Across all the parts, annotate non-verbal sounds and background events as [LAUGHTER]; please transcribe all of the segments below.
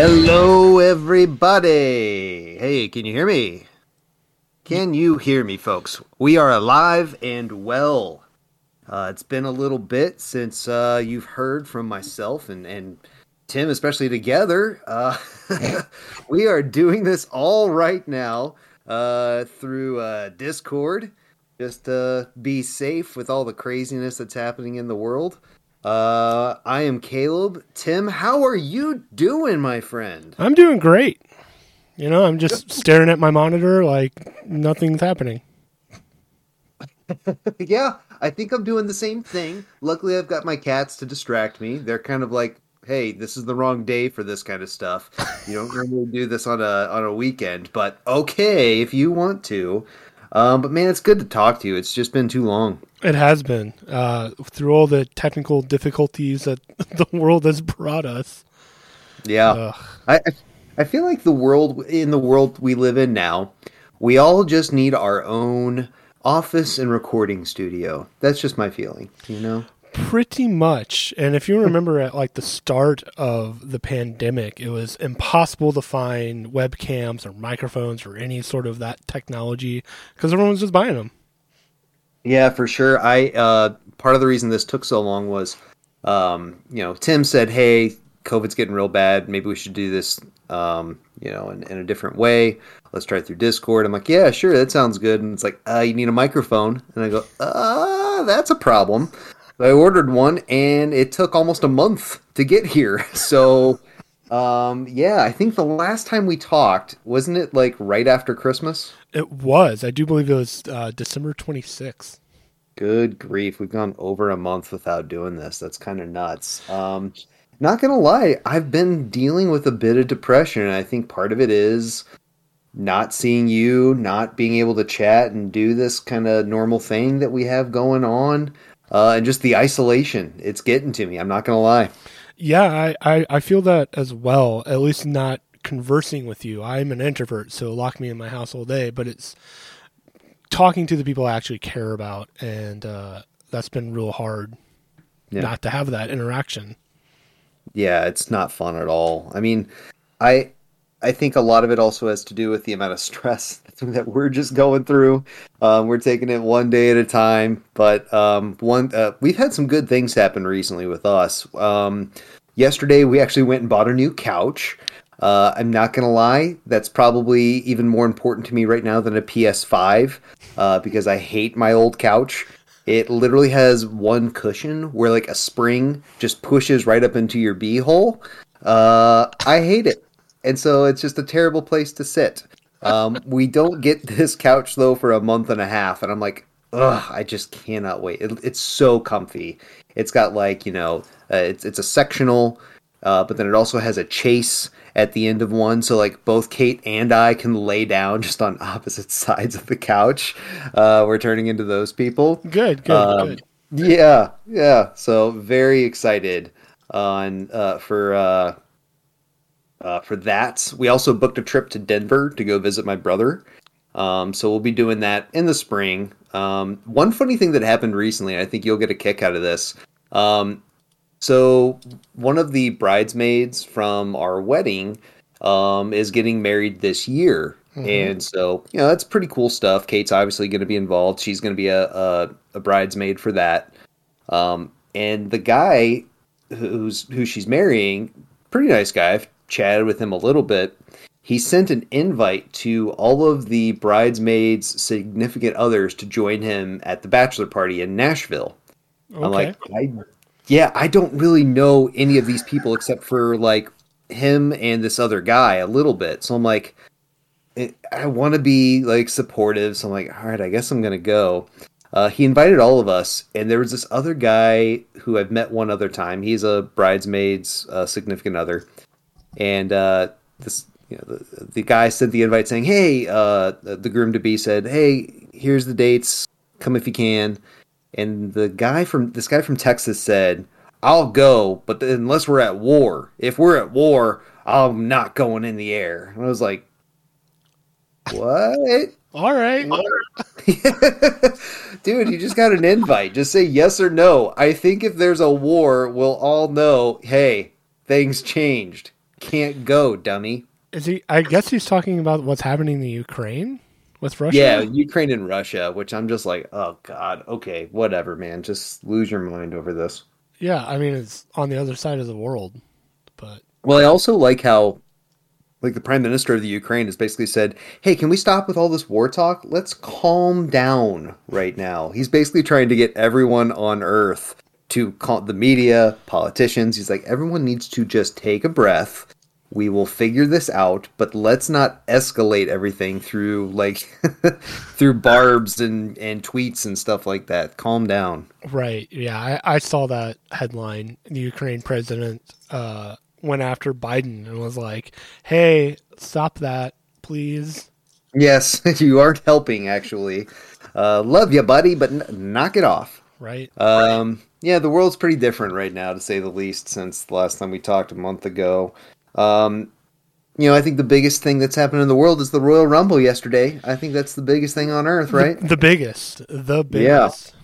Hello, everybody. Hey, can you hear me? Can you hear me, folks? We are alive and well. Uh, it's been a little bit since uh, you've heard from myself and, and Tim, especially together. Uh, [LAUGHS] we are doing this all right now uh, through uh, Discord. Just to be safe with all the craziness that's happening in the world. Uh, I am Caleb. Tim, how are you doing, my friend? I'm doing great. You know, I'm just [LAUGHS] staring at my monitor like nothing's happening. [LAUGHS] yeah, I think I'm doing the same thing. Luckily, I've got my cats to distract me. They're kind of like, "Hey, this is the wrong day for this kind of stuff. You don't [LAUGHS] normally do this on a on a weekend, but okay if you want to." Um, but man, it's good to talk to you. It's just been too long. It has been uh, through all the technical difficulties that [LAUGHS] the world has brought us. Yeah, I I feel like the world in the world we live in now, we all just need our own office and recording studio. That's just my feeling. You know. Pretty much. And if you remember at like the start of the pandemic, it was impossible to find webcams or microphones or any sort of that technology because everyone was just buying them. Yeah, for sure. I uh, part of the reason this took so long was, um, you know, Tim said, "Hey, COVID's getting real bad. Maybe we should do this, um, you know, in, in, a different way. Let's try it through Discord." I'm like, "Yeah, sure, that sounds good." And it's like, uh, "You need a microphone," and I go, "Uh, that's a problem." I ordered one, and it took almost a month to get here. [LAUGHS] So, um, yeah, I think the last time we talked wasn't it like right after Christmas? It was. I do believe it was uh, December 26th. Good grief, we've gone over a month without doing this. That's kind of nuts. Um, not gonna lie, I've been dealing with a bit of depression, and I think part of it is not seeing you, not being able to chat and do this kind of normal thing that we have going on uh, and just the isolation. It's getting to me. I'm not gonna lie. Yeah, I, I, I feel that as well. At least not conversing with you. I'm an introvert, so lock me in my house all day. But it's talking to the people I actually care about, and uh, that's been real hard yeah. not to have that interaction. Yeah, it's not fun at all. I mean, I I think a lot of it also has to do with the amount of [LAUGHS] stress that we're just going through. Um, we're taking it one day at a time, but um, one uh, we've had some good things happen recently with us. Um, yesterday, we actually went and bought a new couch. Uh, I'm not gonna lie, that's probably even more important to me right now than a PS5 uh, because I hate my old couch. It literally has one cushion where like a spring just pushes right up into your beehole. Uh, I hate it and so it's just a terrible place to sit. Um, we don't get [LAUGHS] this couch though for a month and a half, and I'm like, ugh, I just cannot wait. It, it's so comfy. It's got like you know, uh, it's it's a sectional, uh, but then it also has a chaise at the end of one, so like both Kate and I can lay down [LAUGHS] just on opposite sides of the couch. Uh, we're turning into those people. Good, good, um, good. Yeah, yeah. So very excited on uh, for uh, for that. We also booked a trip to Denver to go visit my brother. Um, so we'll be doing that in the spring. Um, one funny thing that happened recently, I think you'll get a kick out of this. Um, so one of the bridesmaids from our wedding um, is getting married this year. Mm-hmm. And so, you know, that's pretty cool stuff. Kate's obviously going to be involved. She's going to be a, a, a, bridesmaid for that. Um, and the guy who's who she's marrying, pretty nice guy. I've chatted with him a little bit, he sent an invite to all of the bridesmaids' significant others to join him at the bachelor party in Nashville. Okay. I'm like, I, yeah, I don't really know any of these people except for like him and this other guy a little bit. So I'm like, eh, I want to be like supportive. So I'm like, all right, I guess I'm gonna go. Uh, he invited all of us, and there was this other guy who I've met one other time. He's a bridesmaid's uh, significant other, and uh, this you know, the, the guy sent the invite saying, "Hey," uh, the groom to be said, "Hey, here's the dates. Come if you can." And the guy from this guy from Texas said, "I'll go, but unless we're at war. If we're at war, I'm not going in the air." And I was like, "What?" [LAUGHS] All right. [LAUGHS] Dude, you just got an invite. Just say yes or no. I think if there's a war, we'll all know, hey, things changed can't go, dummy. Is he? I guess he's talking about what's happening in the Ukraine with Russia. Yeah, Ukraine and Russia, which I'm just like, oh god, okay, whatever, man. Just lose your mind over this. Yeah, I mean it's on the other side of the world, but Well, I also like how like the prime minister of the Ukraine has basically said, "Hey, can we stop with all this war talk? Let's calm down right now." He's basically trying to get everyone on earth to call the media, politicians. He's like, "Everyone needs to just take a breath. We will figure this out, but let's not escalate everything through like [LAUGHS] through barbs and and tweets and stuff like that. Calm down." right, yeah, I, I saw that headline. The Ukraine president uh, went after Biden and was like, "Hey, stop that, please." Yes, [LAUGHS] you aren't helping actually. Uh, love you, buddy, but n- knock it off. Right? Um, yeah, the world's pretty different right now, to say the least, since the last time we talked a month ago. Um, you know, I think the biggest thing that's happened in the world is the Royal Rumble yesterday. I think that's the biggest thing on earth, right? The biggest, the biggest.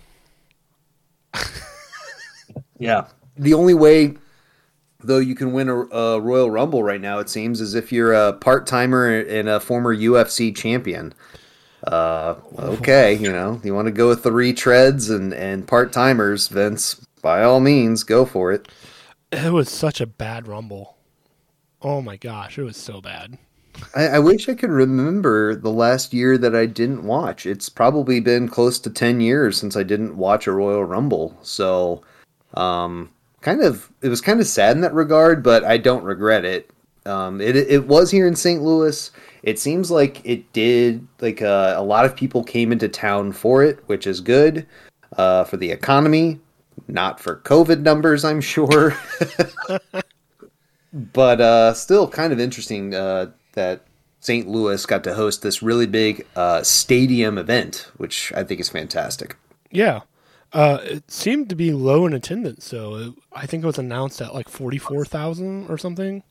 [LAUGHS] Yeah. The only way, though, you can win a, a Royal Rumble right now, it seems, is if you're a part timer and a former UFC champion. Uh, okay, you know, you want to go with the retreads and, and part timers, Vince, by all means, go for it. It was such a bad rumble. Oh my gosh, it was so bad. I, I wish I could remember the last year that I didn't watch. It's probably been close to 10 years since I didn't watch a Royal Rumble. So, um, kind of, it was kind of sad in that regard, but I don't regret it. Um, it, it was here in St. Louis. It seems like it did, like, uh, a lot of people came into town for it, which is good, uh, for the economy, not for COVID numbers, I'm sure. [LAUGHS] but uh, still kind of interesting uh, that St. Louis got to host this really big uh, stadium event, which I think is fantastic. Yeah. Uh, it seemed to be low in attendance, so it, I think it was announced at like 44,000 or something.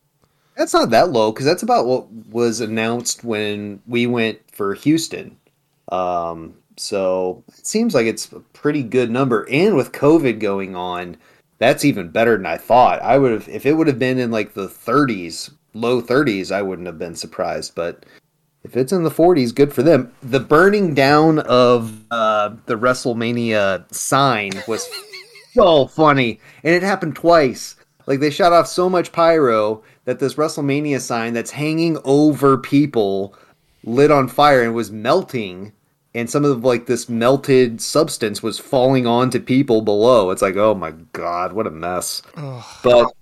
That's not that low because that's about what was announced when we went for Houston. Um, so it seems like it's a pretty good number. And with COVID going on, that's even better than I thought. I would have, if it would have been in like the 30s, low 30s, I wouldn't have been surprised. But if it's in the 40s, good for them. The burning down of uh, the WrestleMania sign was [LAUGHS] so funny, and it happened twice. Like they shot off so much pyro that this WrestleMania sign that's hanging over people lit on fire and was melting and some of like this melted substance was falling onto people below. It's like, oh my god, what a mess. Ugh. But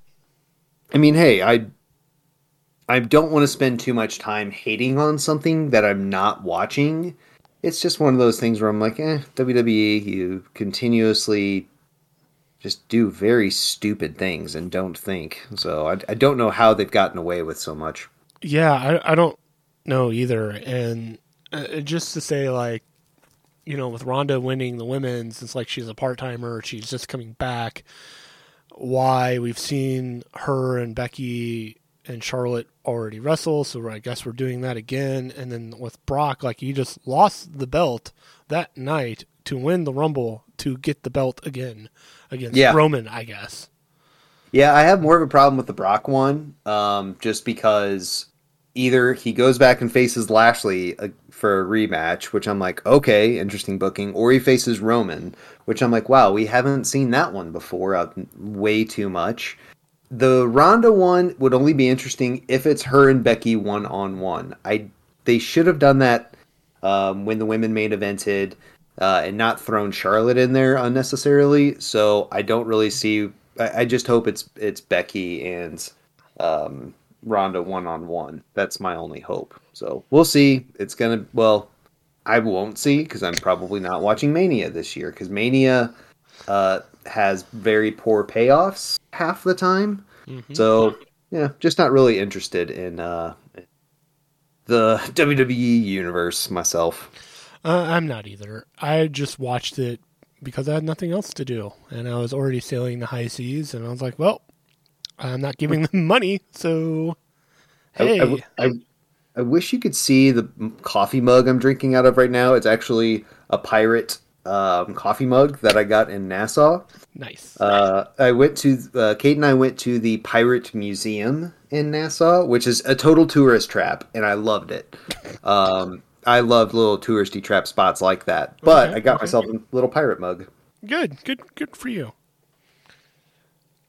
I mean, hey, I I don't want to spend too much time hating on something that I'm not watching. It's just one of those things where I'm like, eh, WWE, you continuously just do very stupid things and don't think. So I, I don't know how they've gotten away with so much. Yeah, I, I don't know either. And uh, just to say, like, you know, with Ronda winning the women's, it's like she's a part timer, she's just coming back. Why we've seen her and Becky and Charlotte already wrestle, so I guess we're doing that again. And then with Brock, like, he just lost the belt that night to win the Rumble to get the belt again against Yeah. Roman, I guess. Yeah, I have more of a problem with the Brock one, um, just because either he goes back and faces Lashley uh, for a rematch, which I'm like, okay, interesting booking, or he faces Roman, which I'm like, wow, we haven't seen that one before, uh, way too much. The Ronda one would only be interesting if it's her and Becky one on one. I they should have done that um, when the women main evented uh, and not thrown Charlotte in there unnecessarily. So I don't really see. I, I just hope it's it's Becky and um, Ronda one on one. That's my only hope. So we'll see. It's gonna well, I won't see because I'm probably not watching Mania this year because Mania uh, has very poor payoffs half the time. So yeah, just not really interested in uh, the [LAUGHS] WWE universe myself. Uh, I'm not either. I just watched it because I had nothing else to do, and I was already sailing the high seas, and I was like, "Well, I'm not giving them [LAUGHS] money, so hey, I, I, I wish you could see the coffee mug I'm drinking out of right now. It's actually a pirate um, coffee mug that I got in Nassau. Nice. Uh, I went to uh, Kate and I went to the Pirate Museum in Nassau, which is a total tourist trap, and I loved it. Um, I love little touristy trap spots like that. But Okay, I got okay. myself a little pirate mug. Good, good, good for you.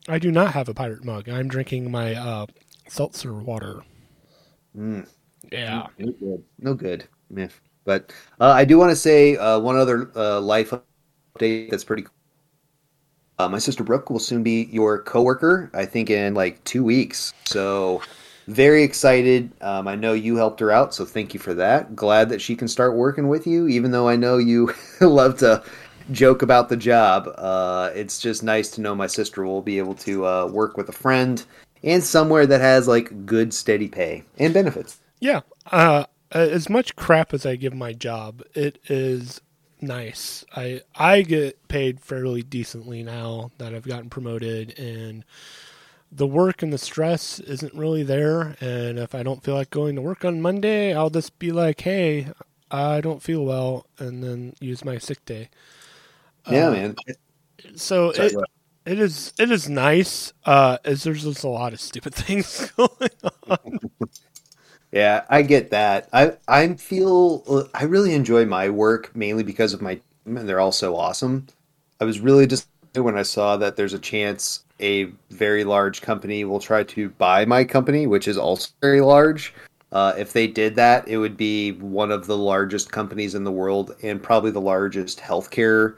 I do not have a pirate mug. I'm drinking my uh, seltzer water. Mm. Yeah. No good. No good. Meh. But uh, I do want to say uh, one other uh, life update that's pretty cool. Uh, my sister Brooke will soon be your coworker, I think, in like two weeks. So, very excited. Um, I know you helped her out, so thank you for that. Glad that she can start working with you, even though I know you [LAUGHS] love to joke about the job. Uh, it's just nice to know my sister will be able to uh, work with a friend and somewhere that has like good, steady pay and benefits. Yeah. Uh, as much crap as I give my job, it is nice. I I get paid fairly decently now that I've gotten promoted, and the work and the stress isn't really there. And if I don't feel like going to work on Monday, I'll just be like, "Hey, I don't feel well," and then use my sick day. Yeah, Uh, man. So Sorry, it, it is it is nice. Uh, as there's just a lot of stupid [LAUGHS] things going on. Yeah, I get that. I I feel I really enjoy my work mainly because of my and they're all so awesome. I was really just when I saw that there's a chance a very large company will try to buy my company, which is also very large. Uh, if they did that, it would be one of the largest companies in the world and probably the largest healthcare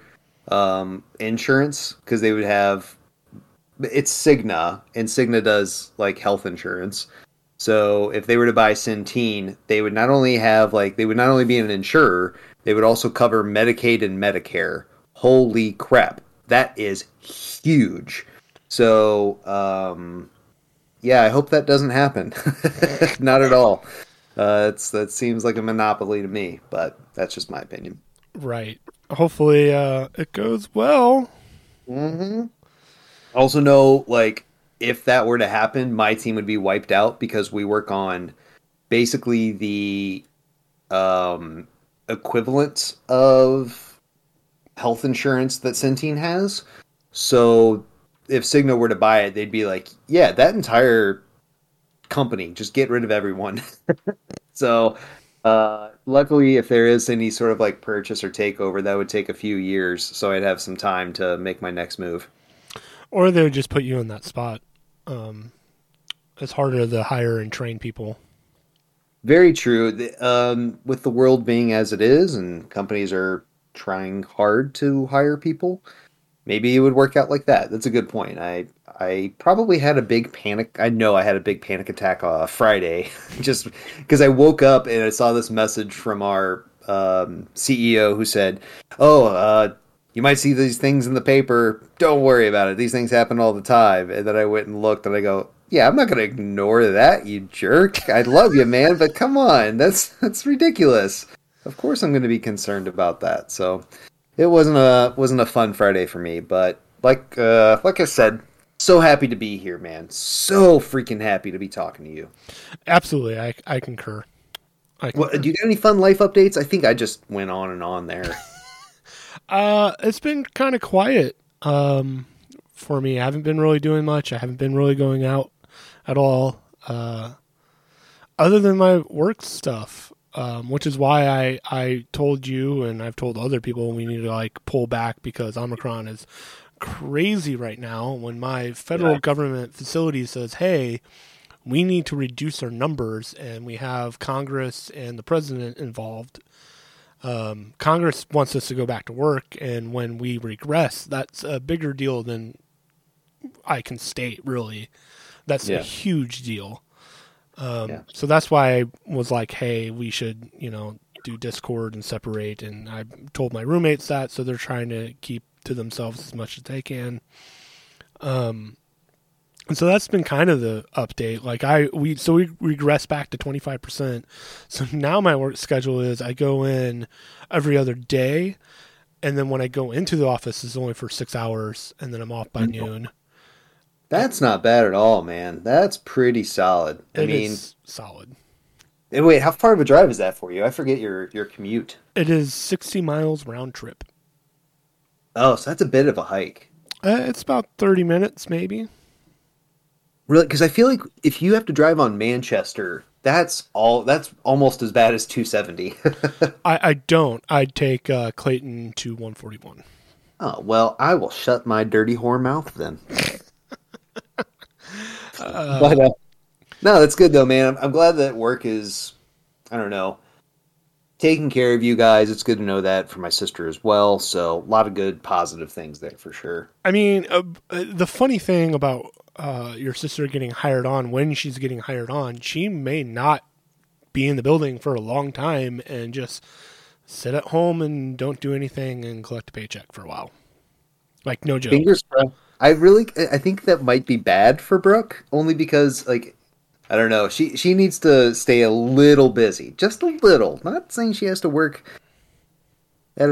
um, insurance because they would have. It's Cigna, and Cigna does like health insurance. So if they were to buy Centene, they would not only have like they would not only be an insurer, they would also cover Medicaid and Medicare. Holy crap, that is huge. So um, yeah, I hope that doesn't happen. [LAUGHS] not at all. Uh, it's that seems like a monopoly to me, but that's just my opinion. Right. Hopefully, uh, it goes well. Mm-hmm. Also know like if that were to happen, my team would be wiped out because we work on basically the um, equivalent of health insurance that Centene has. So if Cigna were to buy it, they'd be like, "Yeah, that entire company, just get rid of everyone." [LAUGHS] so. Uh, luckily, if there is any sort of like purchase or takeover, that would take a few years, so I'd have some time to make my next move. Or they would just put you in that spot. Um, it's harder to hire and train people. Very true. The- Um, with the world being as it is, and companies are trying hard to hire people, maybe it would work out like that. That's a good point. I I probably had a big panic. I know I had a big panic attack uh, Friday, [LAUGHS] just because I woke up and I saw this message from our um, CEO who said, "Oh, uh, you might see these things in the paper. Don't worry about it. These things happen all the time." And then I went and looked, and I go, "Yeah, I'm not going to ignore that, you jerk. I love you, man, but come on, that's that's ridiculous. Of course, I'm going to be concerned about that." So it wasn't a wasn't a fun Friday for me, but like uh, like I said, so happy to be here, man. So freaking happy to be talking to you. Absolutely, I, I concur. I concur. What, do you have any fun life updates? I think I just went on and on there. [LAUGHS] Uh, it's been kind of quiet um, for me. I haven't been really doing much. I haven't been really going out at all, uh, other than my work stuff. Um, which is why I, I told you and I've told other people we need to like pull back because Omicron is crazy right now. When my federal Yeah. government facility says, "Hey, we need to reduce our numbers," and we have Congress and the president involved, um, Congress wants us to go back to work, and when we regress, that's a bigger deal than I can state. Really, that's Yeah. a huge deal. Um, Yeah. So that's why I was like, "Hey, we should, you know, do Discord and separate." And I told my roommates that, so they're trying to keep to themselves as much as they can. Um, and so that's been kind of the update. Like I we so we regress back to twenty five percent. So [LAUGHS] now my work schedule is I go in every other day, and then when I go into the office it's only for six hours, and then I'm off by noon. That's not bad at all, man. That's pretty solid. I It mean, is solid. eh, wait, how far of a drive is that for you? I forget your your commute. It is sixty miles round trip. Oh, so that's a bit of a hike. Uh, it's about 30 minutes, maybe. Really? Because I feel like if you have to drive on Manchester, that's all. That's almost as bad as 270. [LAUGHS] I, I don't. I'd take uh, Clayton to 141. oh well, I will shut my dirty whore mouth then. [LAUGHS] but uh, no, that's good though, man. I'm, I'm glad that work is. I don't know. Taking care of you guys, it's good to know that for my sister as well. So, a lot of good, positive things there for sure. I mean, uh, uh, the funny thing about uh, your sister getting hired on, when she's getting hired on, she may not be in the building for a long time and just sit at home and don't do anything and collect a paycheck for a while. Like, no joke. Fingers crossed. I really, I think that might be bad for Brooke, only because, like, I don't know. She she needs to stay a little busy, just a little. Not saying she has to work at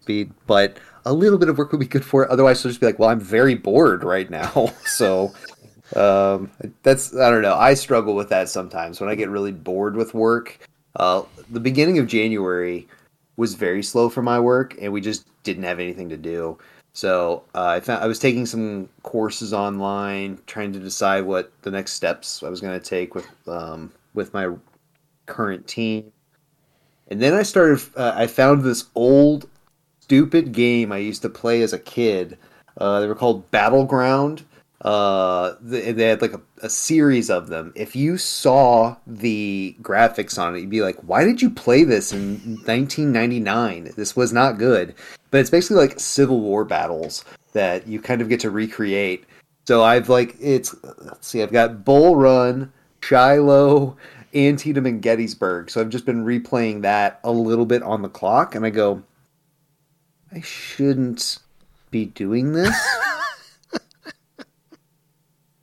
speed, but a little bit of work would be good for her. Otherwise, she'll just be like, "Well, I'm very bored right now." [LAUGHS] so um, that's I don't know. I struggle with that sometimes when I get really bored with work. Uh, the beginning of January was very slow for my work, and we just didn't have anything to do. So uh, I found I was taking some courses online, trying to decide what the next steps I was going to take with um, with my current team. And then I started. Uh, I found this old, stupid game I used to play as a kid. Uh, they were called Battleground. Uh, they, they had like a, a series of them. If you saw the graphics on it, you'd be like, "Why did you play this in 1999? This was not good." But it's basically like civil war battles that you kind of get to recreate. So i've like it's let's see i've got bull run shiloh antietam and gettysburg. So i've just been replaying that a little bit on the clock and i go i shouldn't be doing this. [LAUGHS]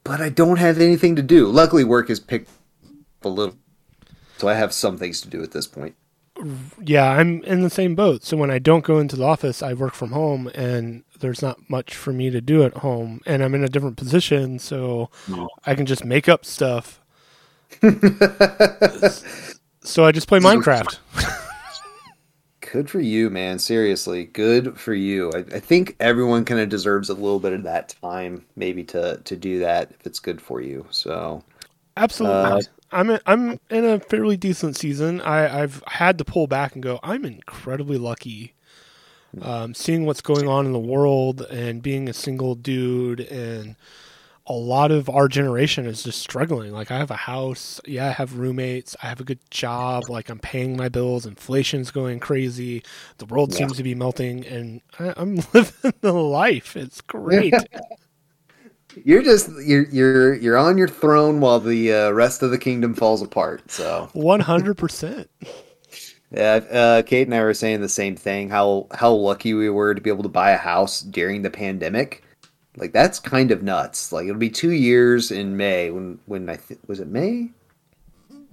But i don't have anything to do. Luckily work has picked a little so i have some things to do at this point yeah, I'm in the same boat. So when I don't go into the office, I work from home and there's not much for me to do at home and I'm in a different position, so no. I can just make up stuff. [LAUGHS] so I just play Minecraft. good for you, man. Seriously, good for you. I, I think everyone kind of deserves a little bit of that time, maybe to to do that if it's good for you. So, absolutely. Uh, I'm a, I'm in a fairly decent season. I, I've had to pull back and go. I'm incredibly lucky. Um, seeing what's going on in the world and being a single dude and a lot of our generation is just struggling. Like I have a house, yeah, I have roommates, I have a good job, like I'm paying my bills, inflation's going crazy, the world yeah. seems to be melting, and I, am [LAUGHS] living the life. It's great. [LAUGHS] You're just you're you're you're on your throne while the uh, rest of the kingdom falls apart. So one hundred percent. Yeah, uh, Kate and I were saying the same thing. How how lucky we were to be able to buy a house during the pandemic. Like that's kind of nuts. Like it'll be two years in May when when I th- was it May.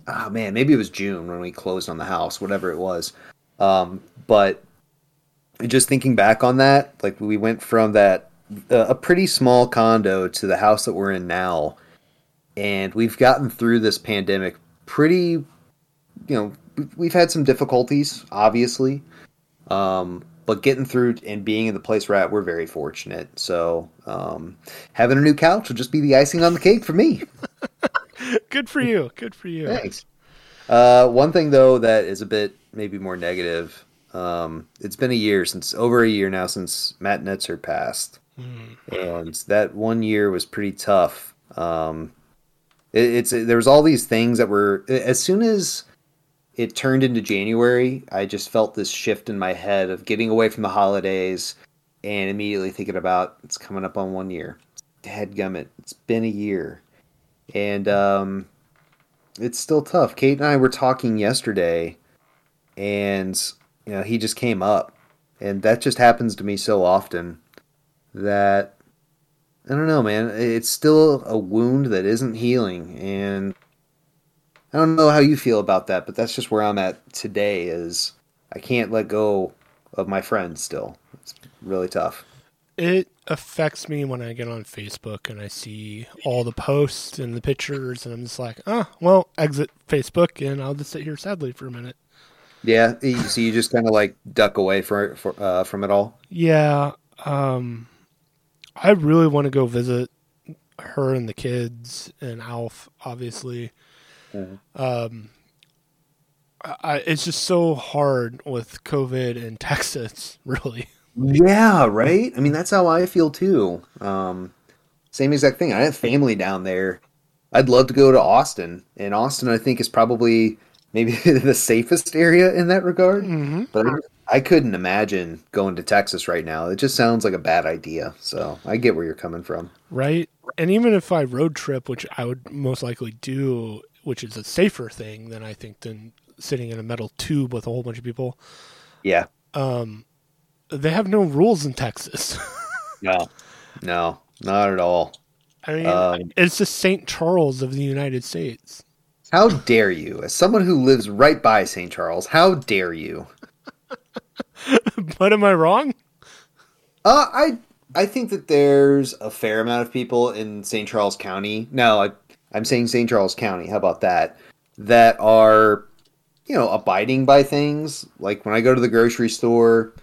Oh man, maybe it was June when we closed on the house, whatever it was. Um, but just thinking back on that, like we went from that a pretty small condo to the house that we're in now, and we've gotten through this pandemic pretty. You know, we've had some difficulties, obviously, um, but getting through and being in the place we're at, we're very fortunate. So um, having a new couch will just be the icing on the cake for me. [LAUGHS] Good for you. Good for you. Thanks. Uh, one thing though that is a bit maybe more negative. Um, it's been a year since over a year now since Matt Netzer passed. Mm. And that one year was pretty tough. Um, it, it's there was all these things that were as soon as it turned into January, I just felt this shift in my head of getting away from the holidays and immediately thinking about it's coming up on one year. Dead gummit, it's been a year, and um, it's still tough. Kate and I were talking yesterday, and you know he just came up, and that just happens to me so often that I don't know, man. It's still a wound that isn't healing, and I don't know how you feel about that, but that's just where I'm at today. Is I can't let go of my friends still. It's really tough. It affects me when I get on Facebook and I see all the posts and the pictures, and I'm just like, ah, oh, well, exit Facebook, and I'll just sit here sadly for a minute. Yeah, so you just kind of like duck away for, for uh, from it all. Yeah, um, I really want to go visit her and the kids and Alf, obviously. Mhm. Um, I, it's just so hard with COVID in [LAUGHS] Texas, really. Yeah, right. I mean, that's how I feel too. Um, same exact thing. I have family down there. I'd love to go to Austin, and Austin, I think, is probably maybe [LAUGHS] the safest area in that regard. Mm-hmm. But I, I couldn't imagine going to Texas right now. It just sounds like a bad idea. So I get where you're coming from. Right? And even if I road trip, which I would most likely do, which is a safer thing than I think than sitting in a metal tube with a whole bunch of people, Yeah. um, they have no rules in Texas. [LAUGHS] No. No, not at all. I mean, Um, it's the St. Charles of the United States. How dare you, as someone who lives right by St. Charles, how dare you? [LAUGHS] but am I wrong? Uh, I I think that there's a fair amount of people in St. Charles County. No, I, I'm saying St. Charles County. How about that? That are, you know, abiding by things. Like when I go to the grocery store,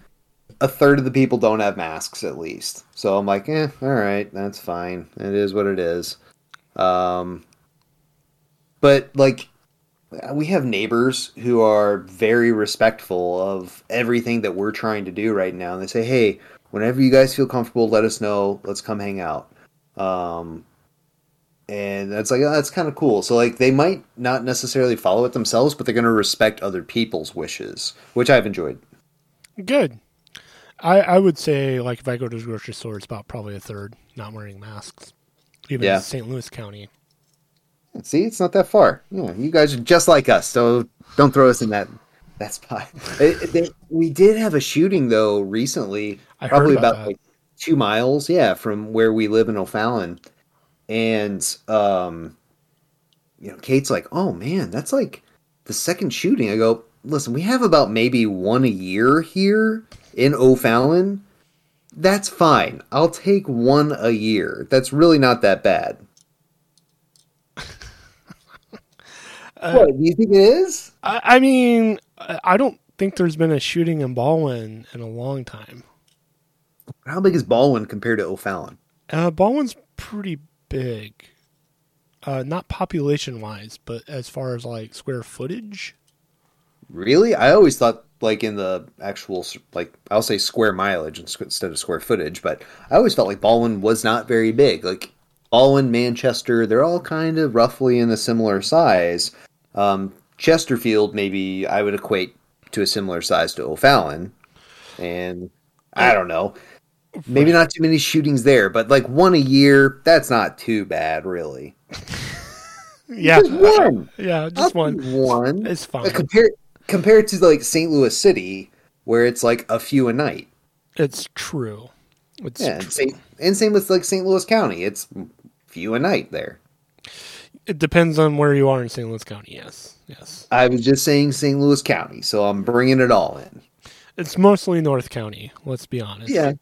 a third of the people don't have masks at least. So I'm like, eh, all right, that's fine. It is what it is. Um, but like, we have neighbors who are very respectful of everything that we're trying to do right now. And they say, hey, whenever you guys feel comfortable, let us know. Let's come hang out. Um, and that's like, oh, that's kind of cool. So, like, they might not necessarily follow it themselves, but they're going to respect other people's wishes, which I've enjoyed. Good. I, I would say, like, if I go to the grocery store, it's about probably a third not wearing masks. Even Yeah. in St. Louis County. See, it's not that far. Yeah, you guys are just like us, so don't throw us in that that spot. [LAUGHS] It- we did have a shooting though recently, I probably about about like two miles, yeah, from where we live in O'Fallon, and um, you know, Kate's like, "Oh man, that's like the second shooting." I go, "Listen, we have about maybe one a year here in O'Fallon. That's fine. I'll take one a year. That's really not that bad." Uh, what do you think it is? I, I mean, I don't think there's been a shooting in Ballwin in a long time. How big is Ballwin compared to O'Fallon? Uh, Ballwin's pretty big. Uh, not population wise, but as far as like square footage. Really? I always thought like in the actual like I'll say square mileage instead of square footage, but I always felt like Ballwin was not very big. Like Ballwin, Manchester, they're all kind of roughly in a similar size. Um, Chesterfield, maybe I would equate to a similar size to O'Fallon, and I don't know. Maybe not too many shootings there, but like one a year, that's not too bad, really. [LAUGHS] Yeah, Just one. yeah, just I'll one. One. It's fine. Compared compared to like St. Louis City, where it's like a few a night. It's true. It's Yeah, and same, and same with like St. Louis County. It's few a night there. It depends on where you are in St. Louis County. Yes, yes. I was just saying St. Louis County, so I'm bringing it all in. It's mostly North County. Let's be honest. Yeah,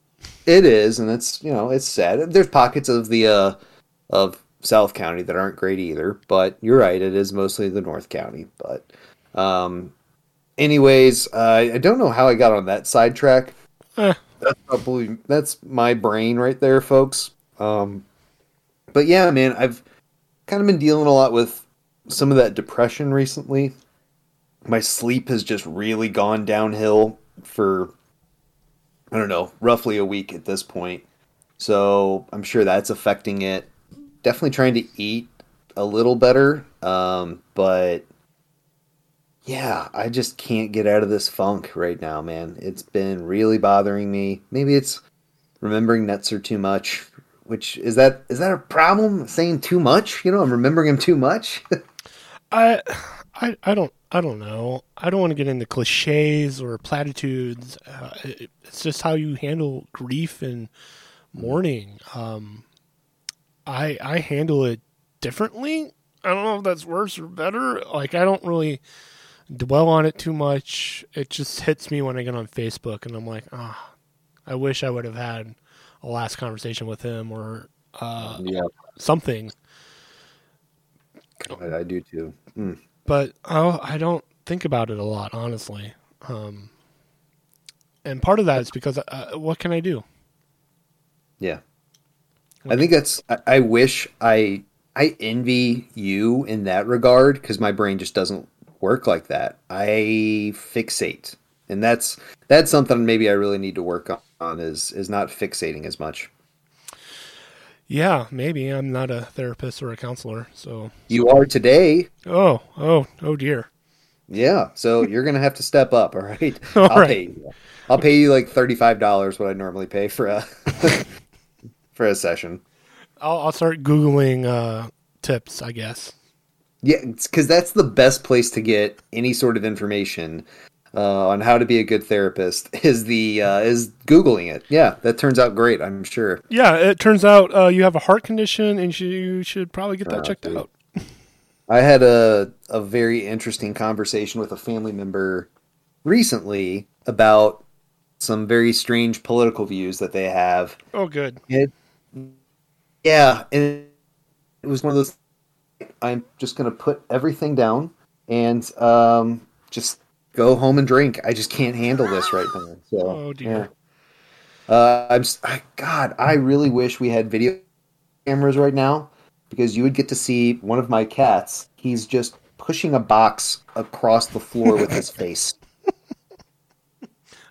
it is, and it's you know it's sad. There's pockets of the uh of South County that aren't great either, but you're right. It is mostly the North County. But um, anyways, uh, I don't know how I got on that sidetrack. Eh, That's probably that's my brain right there, folks. Um, but yeah, man, I've kind of been dealing a lot with some of that depression recently. My sleep has just really gone downhill for I don't know, roughly a week at this point. So I'm sure that's affecting it. Definitely trying to eat a little better, um, but yeah, I just can't get out of this funk right now, man. It's been really bothering me. Maybe it's remembering Netzer too much. Which is that is that a problem? Saying too much? You know, I'm remembering him too much. I, I, I don't, I don't know. I don't want to get into cliches or platitudes. Uh, it, it's just how you handle grief and mourning. Um, I, I handle it differently. I don't know if that's worse or better. Like I don't really dwell on it too much. It just hits me when I get on Facebook and I'm like, ah, I wish I would have had a last conversation with him or uh, yeah, something. I, I do too. Mm. but oh, I don't think about it a lot, honestly. Um, and part of that is because uh, what can I do? Yeah. I think that's. I, I wish I. I envy you in that regard because my brain just doesn't work like that. I fixate, and that's that's something maybe I really need to work on. Is is not fixating as much. Yeah, maybe I'm not a therapist or a counselor, so You are today. oh, oh, oh dear. Yeah, so [LAUGHS] you're gonna have to step up. All right. [LAUGHS] All I'll right. pay you. I'll pay you like thirty five dollars what I normally pay for a [LAUGHS] for a session. I'll, I'll start googling uh, tips, I guess. Yeah, because that's the best place to get any sort of information uh, on how to be a good therapist [LAUGHS] is the uh, is googling it. Yeah, that turns out great. I'm sure. Yeah, it turns out uh, you have a heart condition, and you, should probably get that Oh, checked dude. out. [LAUGHS] I had a a very interesting conversation with a family member recently about some very strange political views that they have. Oh, good. It, yeah, and it was one of those. I'm just gonna put everything down and um, just go home and drink. I just can't handle this right now. [LAUGHS] So, Oh, dear. yeah. Uh, I'm. I, God, I really wish we had video cameras right now because you would get to see one of my cats. He's just pushing a box across the floor with his [LAUGHS] face.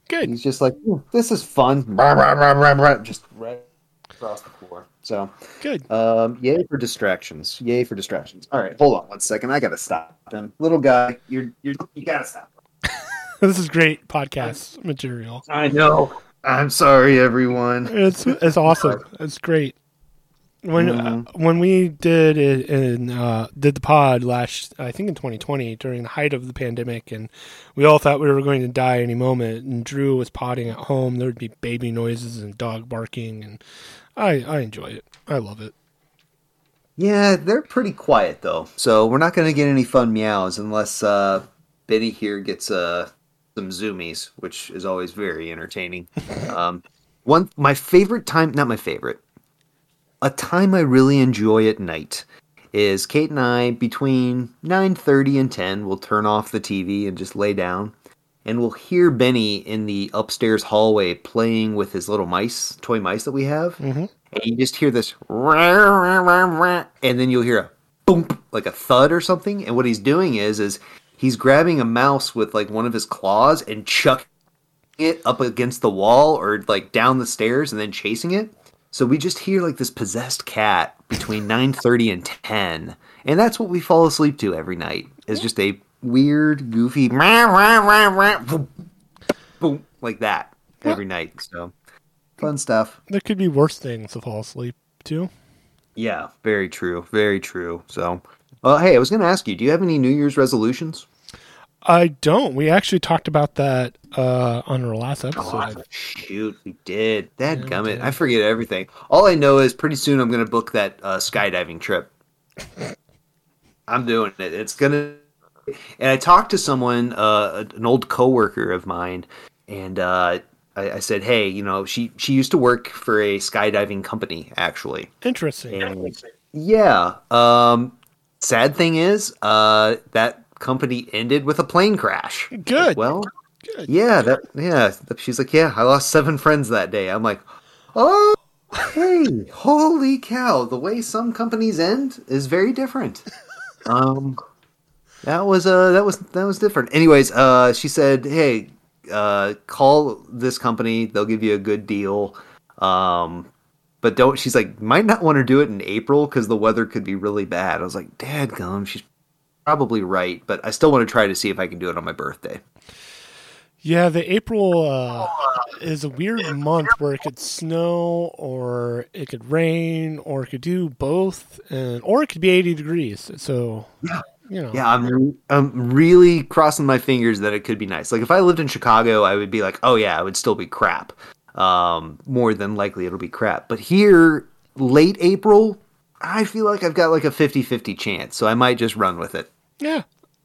Good. He's just like, "Hmm, this is fun. Rah, rah, rah, rah, rah," Just right across the floor. So, Good. um, yay for distractions. Yay for distractions. All right, hold on one second. I gotta stop him. Little guy, you're you you gotta stop. [LAUGHS] This is great podcast material. I know. I'm sorry, everyone. It's it's awesome. [LAUGHS] It's great. When uh, when we did it in uh, did the pod last, I think in 2020 during the height of the pandemic, and we all thought we were going to die any moment. And Drew was potting at home. There would be baby noises and dog barking, and I I enjoy it. I love it. Yeah, they're pretty quiet though, so we're not gonna get any fun meows unless uh, Benny here gets uh, some zoomies, which is always very entertaining. um, one, my favorite time, not my favorite, a time I really enjoy at night is Kate and I between nine thirty and ten we'll turn off the TV and just lay down, and we'll hear Benny in the upstairs hallway playing with his little mice, toy mice that we have Mhm. and you just hear this and then you'll hear a boom like a thud or something and what he's doing is is he's grabbing a mouse with like one of his claws and chucking it up against the wall or like down the stairs and then chasing it so we just hear like this possessed cat between [LAUGHS] 9:30 and 10 and that's what we fall asleep to every night is just a weird goofy rah, rah, rah, rah, boom, boom, like that every night so fun stuff There could be worse things to fall asleep to. Yeah, very true. Very true. So, well, hey, I was going to ask you, do you have any New Year's resolutions? I don't. We actually talked about that uh, on our last episode. Oh, shoot, we did. That Yeah, gummit. I forget everything. All I know is pretty soon I'm going to book that uh, skydiving trip. I'm doing it. It's going to. And I talked to someone, uh, an old coworker of mine, and uh, I, I said, "Hey, you know, she she used to work for a skydiving company, actually." Interesting. And yeah. Um, sad thing is, uh, that company ended with a plane crash. Good. Well, Good. yeah, that yeah. She's like, yeah, I lost seven friends that day. I'm like, oh, hey, [LAUGHS] holy cow! The way some companies end is very different. [LAUGHS] Um, that was uh that was that was different. Anyways, uh, she said, hey, uh, call this company. They'll give you a good deal. Um, but don't. She's like, might not want to do it in April because the weather could be really bad. I was like, Dad, gum. She's probably right, but I still want to try to see if I can do it on my birthday. Yeah, the April uh, is a weird month where it could snow or it could rain or it could do both, and or it could be eighty degrees. So Yeah. you know, Yeah, I'm I'm really crossing my fingers that it could be nice. Like if I lived in Chicago, I would be like, oh yeah, it would still be crap. Um, more than likely it'll be crap. But here, late April, I feel like I've got like a 50-50 chance, so I might just run with it. yeah.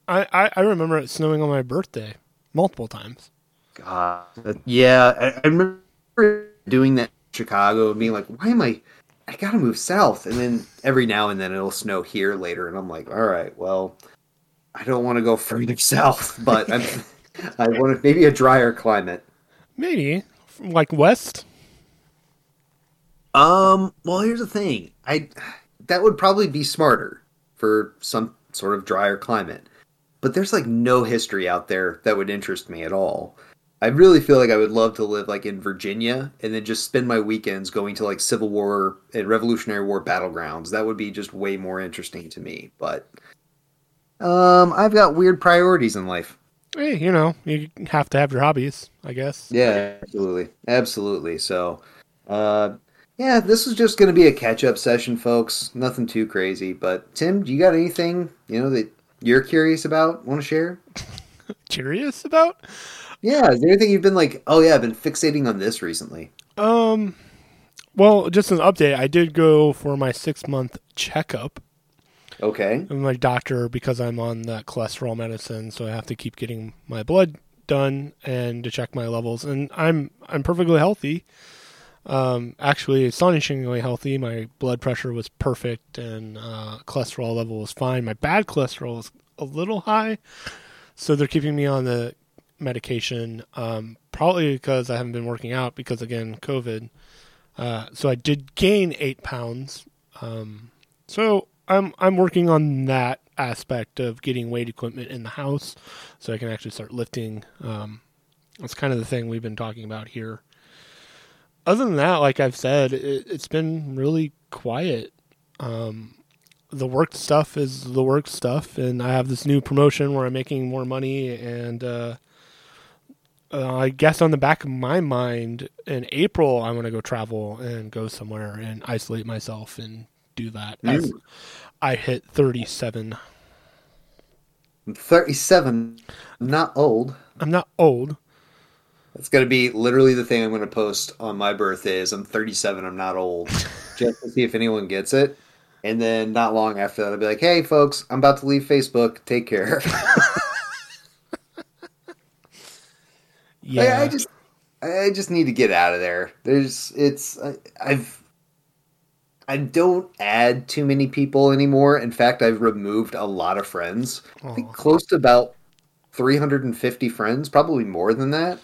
I, I, I remember it snowing on my birthday multiple times. God, Uh, yeah, I, I remember doing that in Chicago and being like, why am I? I gotta move south, and then every now and then it'll snow here later, and I'm like, all right, well, I don't want to go further [LAUGHS] south, but I'm, [LAUGHS] I want maybe a drier climate. Maybe like west. Um. Well, here's the thing. I that would probably be smarter for some sort of drier climate, but there's like no history out there that would interest me at all. I really feel like I would love to live like in Virginia and then just spend my weekends going to like Civil War and Revolutionary War battlegrounds. That would be just way more interesting to me. But um, I've got weird priorities in life. Hey, you know, you have to have your hobbies, I guess. Yeah, absolutely, absolutely. So, uh, yeah, this is just going to be a catch-up session, folks. Nothing too crazy. But Tim, do you got anything you know that you're curious about? Want to share? [LAUGHS] curious about? Yeah, is there anything you've been like? Oh yeah, I've been fixating on this recently. Um, well, just an update. I did go for my six month checkup. Okay. With my doctor because I'm on that cholesterol medicine, so I have to keep getting my blood done and to check my levels. And I'm I'm perfectly healthy. Um, actually, astonishingly healthy. My blood pressure was perfect, and uh, cholesterol level was fine. My bad cholesterol is a little high, so they're keeping me on the medication, um, probably because I haven't been working out because again, COVID. Uh, so I did gain eight pounds. Um, so I'm I'm working on that aspect of getting weight equipment in the house, so I can actually start lifting. Um, that's kind of the thing we've been talking about here. Other than that, like I've said, it, has been really quiet. Um, the work stuff is the work stuff, and I have this new promotion where I'm making more money, and uh, uh, I guess on the back of my mind, in April, I want to go travel and go somewhere and isolate myself and do that. Mm. I hit 37. 37. I'm not old. I'm not old. It's going to be literally the thing I'm going to post on my birthday is I'm 37, I'm not old. [LAUGHS] just to see if anyone gets it. And then not long after that, I'll be like, hey, folks, I'm about to leave Facebook. Take care. [LAUGHS] Yeah, I, I just I just need to get out of there. There's it's I, I've I don't add too many people anymore. In fact, I've removed a lot of friends. I think close to about 350 friends, probably more than that.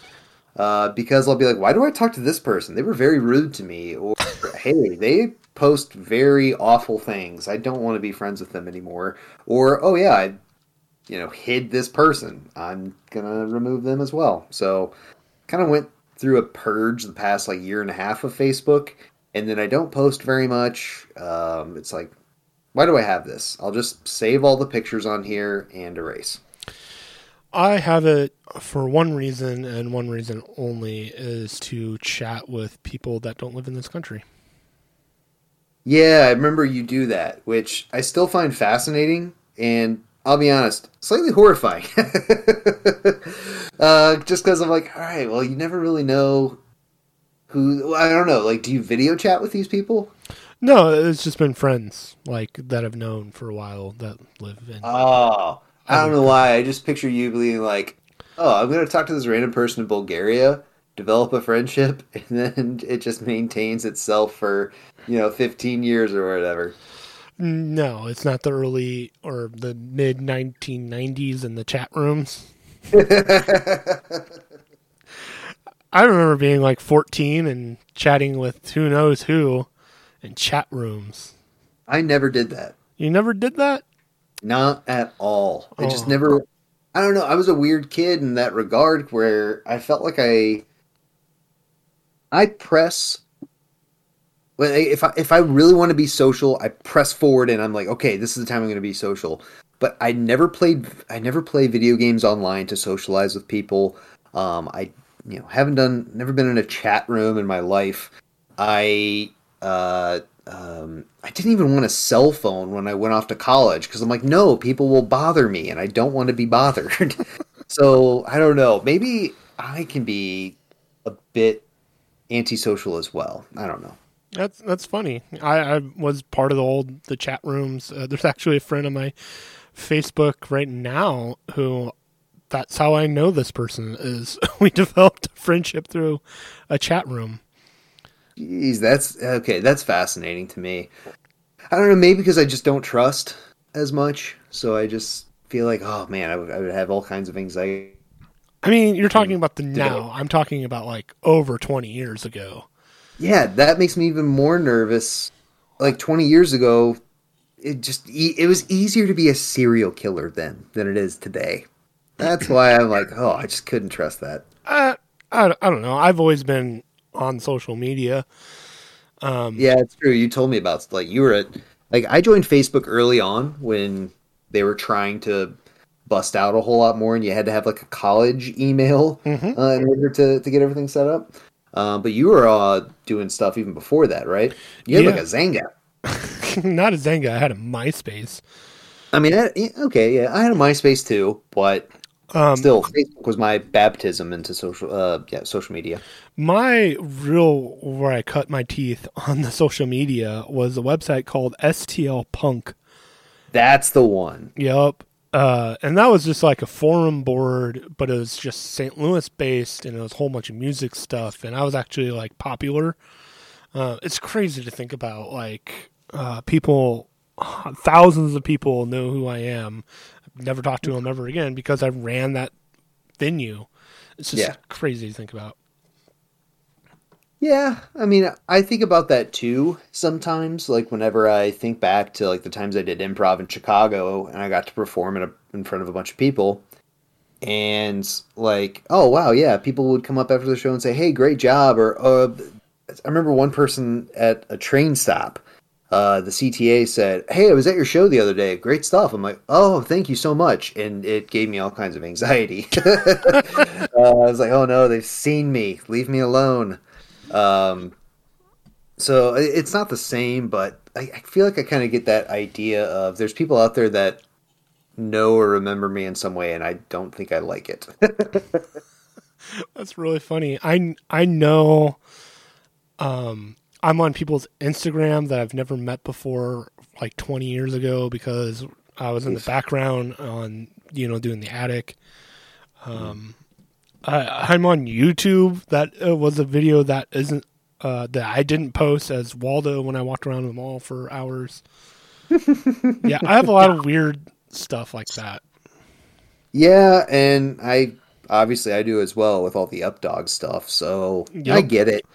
Uh, because I'll be like, why do I talk to this person? They were very rude to me, or [LAUGHS] hey, they post very awful things. I don't want to be friends with them anymore. Or oh yeah, I you know, hid this person. I'm gonna remove them as well. So, kind of went through a purge the past like year and a half of Facebook, and then I don't post very much. Um, it's like, why do I have this? I'll just save all the pictures on here and erase. I have it for one reason and one reason only is to chat with people that don't live in this country. Yeah, I remember you do that, which I still find fascinating. And I'll be honest, slightly horrifying. [LAUGHS] uh, just because I'm like, all right, well, you never really know who. I don't know. Like, do you video chat with these people? No, it's just been friends like that I've known for a while that live in. Oh, I don't know why. I just picture you being like, oh, I'm going to talk to this random person in Bulgaria, develop a friendship, [LAUGHS] and then it just maintains itself for you know 15 years or whatever. No, it's not the early or the mid 1990s in the chat rooms. [LAUGHS] I remember being like 14 and chatting with who knows who in chat rooms. I never did that. You never did that? Not at all. I just oh. never. I don't know. I was a weird kid in that regard where I felt like I. I press Well, if I if I really want to be social, I press forward and I'm like, okay, this is the time I'm going to be social. But I never played I never play video games online to socialize with people. Um, I you know haven't done never been in a chat room in my life. I uh, um, I didn't even want a cell phone when I went off to college because I'm like, no, people will bother me, and I don't want to be bothered. [LAUGHS] so I don't know. Maybe I can be a bit antisocial as well. I don't know. That's that's funny. I, I was part of the old the chat rooms. Uh, there's actually a friend of my Facebook right now who that's how I know this person is [LAUGHS] we developed a friendship through a chat room. Jeez, that's okay. That's fascinating to me. I don't know. Maybe because I just don't trust as much, so I just feel like, oh man, I would, I would have all kinds of anxiety. I mean, you're talking about the now. I'm talking about like over 20 years ago. Yeah, that makes me even more nervous. Like 20 years ago, it just it was easier to be a serial killer then than it is today. That's why I'm like, oh, I just couldn't trust that. Uh, I, I don't know. I've always been on social media. Um, Yeah, it's true. You told me about like you were at like I joined Facebook early on when they were trying to bust out a whole lot more, and you had to have like a college email Mhm. uh, in order to to get everything set up. Um, but you were uh, doing stuff even before that, right? You had like a Xanga. [LAUGHS] not a Xanga. I had a MySpace. I mean, I, okay, yeah, I had a MySpace too, but Um, still, Facebook was my baptism into social, uh, yeah, social media. My real where I cut my teeth on the social media was a website called STL Punk. That's the one. Yep. Uh, and that was just like a forum board, but it was just St. Louis based, and it was a whole bunch of music stuff. And I was actually like popular. Uh, it's crazy to think about. Like uh, people, thousands of people know who I am. Never talked to him ever again because I ran that venue. It's just Yeah. crazy to think about. Yeah, I mean, I think about that too sometimes. Like whenever I think back to like the times I did improv in Chicago and I got to perform in a, in front of a bunch of people, and like, oh wow, yeah, people would come up after the show and say, "Hey, great job!" Or uh, I remember one person at a train stop. Uh, the CTA said, "Hey, I was at your show the other day. Great stuff." I'm like, "Oh, thank you so much," and it gave me all kinds of anxiety. [LAUGHS] uh, I was like, "Oh no, they've seen me. Leave me alone." Um, so it's not the same, but I, I feel like I kind of get that idea of there's people out there that know or remember me in some way, and I don't think I like it. [LAUGHS] That's really funny. I I know um I'm on people's Instagram that I've never met before like 20 years ago because I was in the background on you know doing the attic. Um I I'm on YouTube that uh, was a video that isn't uh that I didn't post as Waldo when I walked around the mall for hours. [LAUGHS] yeah, I have a lot of weird stuff like that. yeah, and I obviously I do as well with all the updog stuff. So I get it.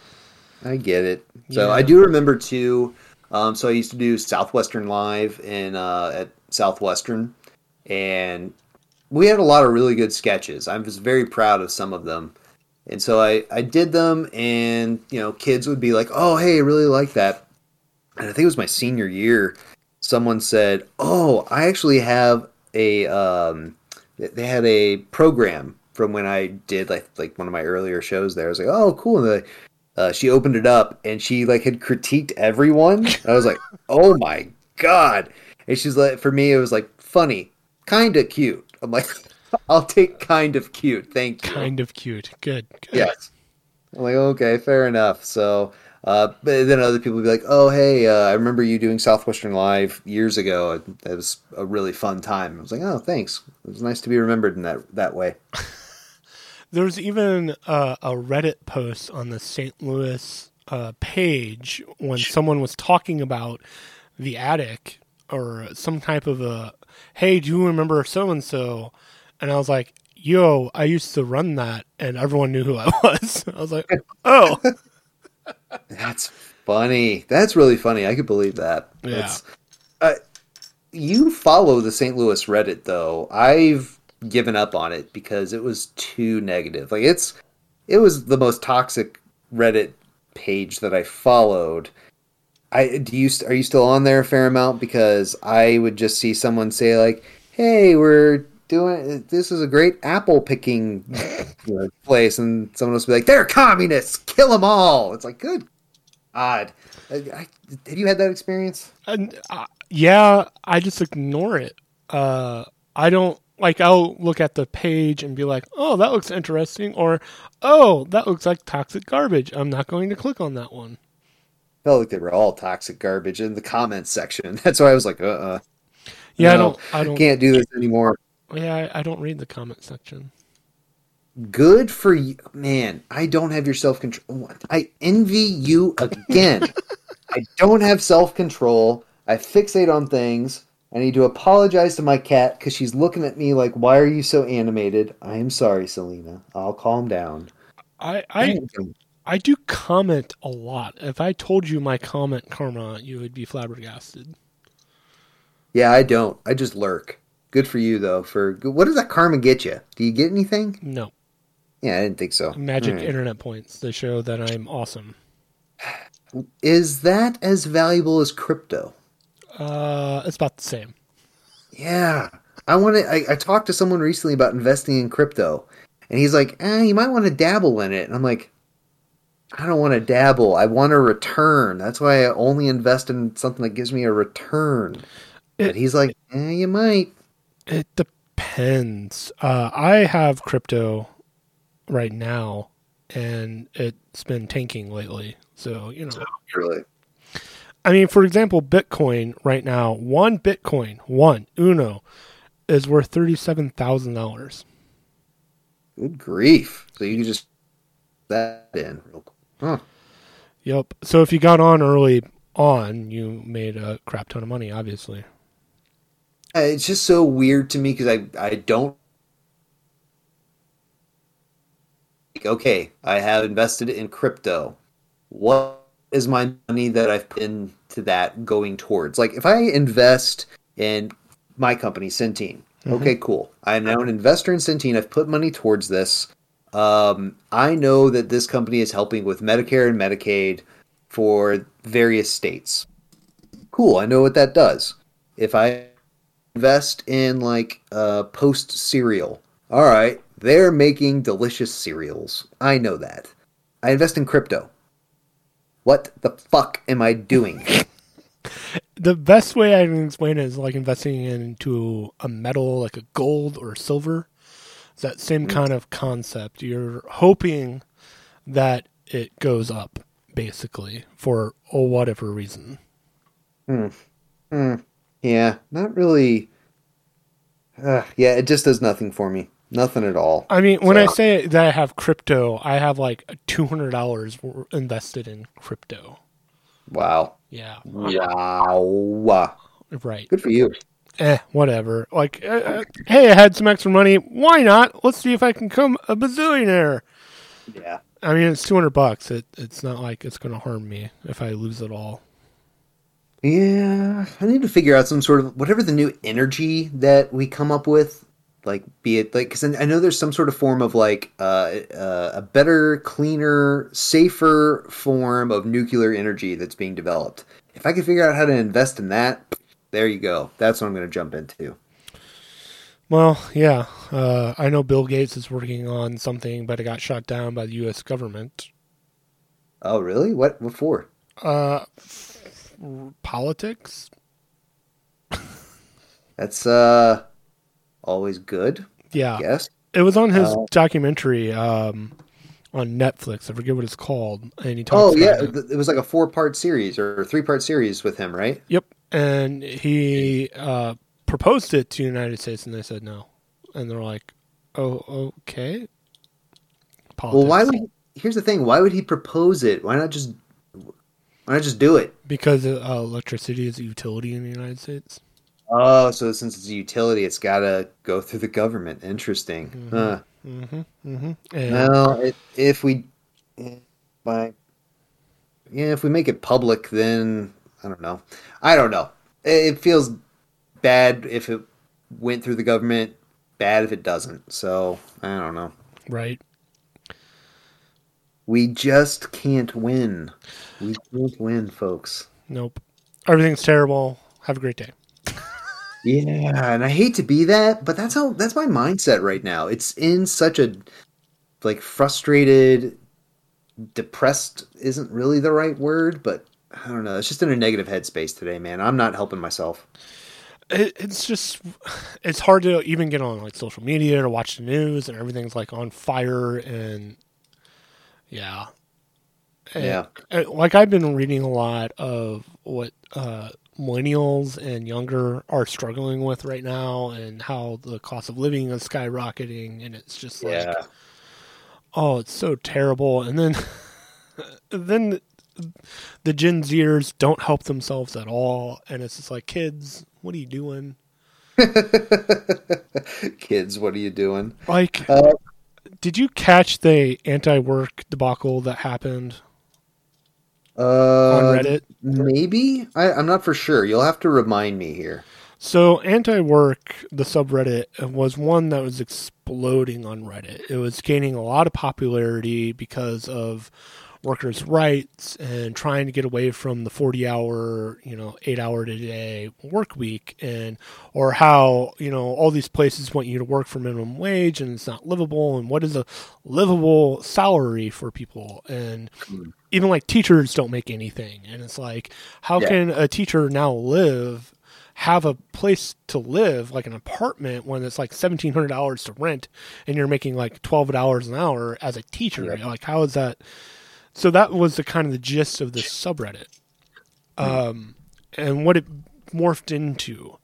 I get it. So Yeah. I do remember too. Um, so I used to do Southwestern Live in uh, at Southwestern, and we had a lot of really good sketches. I was very proud of some of them, and so I I did them, and you know, kids would be like, "Oh, hey, I really like that." And I think it was my senior year. Someone said, "Oh, I actually have a." Um, they had a program from when I did like like one of my earlier shows. There, I was like, "Oh, cool!" And the, uh, she opened it up and she like had critiqued everyone. I was like, "Oh my god!" And she's like, "For me, it was like funny, kind of cute." I'm like, [LAUGHS] "I'll take kind of cute, thank you." Kind of cute. Good. good. Yes. I'm like, okay, fair enough. So, uh, but then other people would be like, oh, hey, uh, I remember you doing Southwestern Live years ago. It was a really fun time. I was like, oh, thanks. It was nice to be remembered in that that way. There's even uh, a Reddit post on the St. Louis uh, page when someone was talking about the attic or some type of a, hey, do you remember so and so? And I was like, yo, I used to run that, and everyone knew who I [LAUGHS] was. I was like, oh, [LAUGHS] That's funny. That's really funny. I could believe that. Yeah. Uh, you follow the St. Louis Reddit though. I've given up on it because it was too negative. Like it's it was the most toxic Reddit page that I followed. I do you are you still on there a fair amount because I would just see someone say like, "Hey, we're doing this is a great apple picking [LAUGHS] place," and someone else would be like, "They're communists, kill them all." It's like, good I, have you had that experience? uh, yeah, I just ignore it. Uh, I don't like. I'll look at the page and be like, "Oh, that looks interesting," or "Oh, that looks like toxic garbage." I'm not going to click on that one. I Felt like they were all toxic garbage in the comments section. [LAUGHS] That's why I was like, uh, uh Yeah, I don't. I don't. can't do this anymore. Yeah, I, I don't read the comment section. Good for you, man. I don't have your self control. I envy you again. [LAUGHS] I don't have self control. I fixate on things. I need to apologize to my cat because she's looking at me like, "Why are you so animated?" I am sorry, Selena. I'll calm down. I I I do comment a lot. If I told you my comment karma, you would be flabbergasted. Yeah, I don't. I just lurk. Good for you though. For what does that karma get you? Do you get anything? No. Yeah, I didn't think so. Magic right. internet points. They show that I'm awesome. Is that as valuable as crypto? Uh, it's about the same. Yeah, I want to. I, I talked to someone recently about investing in crypto, and he's like, eh, "You might want to dabble in it." And I'm like, "I don't want to dabble. I want a return. That's why I only invest in something that gives me a return." It, but he's like, eh, "You might." It depends. Uh, I have crypto right now, and it's been tanking lately. So you know, really. I mean, for example, Bitcoin right now, one Bitcoin, one Uno, is worth thirty-seven thousand dollars. Good grief! So you can just that in real quick. Huh. Yep. So if you got on early on, you made a crap ton of money, obviously. It's just so weird to me because I I don't. Okay, I have invested in crypto. What is my money that I've put into that going towards? Like if I invest in my company, Centene, mm-hmm. okay, cool. I'm now an investor in Centene. I've put money towards this. Um, I know that this company is helping with Medicare and Medicaid for various states. Cool. I know what that does. If I invest in like uh, Post cereal, all right, they're making delicious cereals. I know that. I invest in crypto. What the fuck am I doing? [LAUGHS] the best way I can explain it is like investing into a metal, like a gold or silver. It's that same mm. kind of concept. You're hoping that it goes up, basically, for whatever reason. Hmm. Hmm. Yeah, not really. Uh, yeah, it just does nothing for me. Nothing at all. I mean, when so. I say that I have crypto, I have like two hundred dollars invested in crypto. Wow. Yeah. Wow. Right. Good for you. Eh, whatever. Like, uh, hey, I had some extra money. Why not? Let's see if I can become a bazillionaire. Yeah. I mean, it's two hundred bucks. It, it's not like it's going to harm me if I lose it all. Yeah, I need to figure out some sort of whatever the new energy that we come up with like be it like because I know there's some sort of form of like uh, uh, a better, cleaner, safer form of nuclear energy that's being developed. If I can figure out how to invest in that, there you go. That's what I'm going to jump into. Well, yeah, uh, I know Bill Gates is working on something, but it got shot down by the U.S. government. Oh, really? What? What for? Uh, politics. That's uh always good. Yeah. Yes. It was on his uh, documentary um, on Netflix. I forget what it's called. And he talks. Oh yeah, it. it was like a four part series or three part series with him, right? Yep. And he uh, proposed it to the United States, and they said no. And they're like, "Oh, okay." Politics. Well, why would? He, here's the thing: why would he propose it? Why not just? Why not just do it? Because uh, electricity is a utility in the United States. Oh, so since it's a utility, it's got to go through the government. Interesting. Mm-hmm. Huh. Mm-hmm. Mm-hmm. Well, it, if we, by, yeah, if we make it public, then I don't know. I don't know. It feels bad if it went through the government. Bad if it doesn't. So I don't know. Right. We just can't win. We can't win, folks. Nope. Everything's terrible. Have a great day. Yeah, and I hate to be that, but that's how that's my mindset right now. It's in such a like frustrated, depressed isn't really the right word, but I don't know. It's just in a negative headspace today, man. I'm not helping myself. It, it's just it's hard to even get on like social media to watch the news, and everything's like on fire, and yeah, and, yeah. And, like I've been reading a lot of what uh, millennials and younger are struggling with right now and how the cost of living is skyrocketing and it's just like yeah. oh it's so terrible and then [LAUGHS] then the Gen Zers don't help themselves at all, and it's just like, kids, what are you doing? [LAUGHS] Kids, what are you doing? Like, Uh, did you catch the anti-work debacle that happened Uh, on Reddit? Maybe I, I'm not for sure. You'll have to remind me here. So, anti-work, the subreddit, was one that was exploding on Reddit. It was gaining a lot of popularity because of workers' rights and trying to get away from the 40-hour, you know, 8-hour a day work week and or how, you know, all these places want you to work for minimum wage and it's not livable and what is a livable salary for people and mm-hmm. even like teachers don't make anything and it's like how Yeah. can a teacher now live have a place to live like an apartment when it's like $1700 to rent and you're making like $12 an hour as a teacher Yeah. like how is that so that was the kind of the gist of the subreddit um, and what it morphed into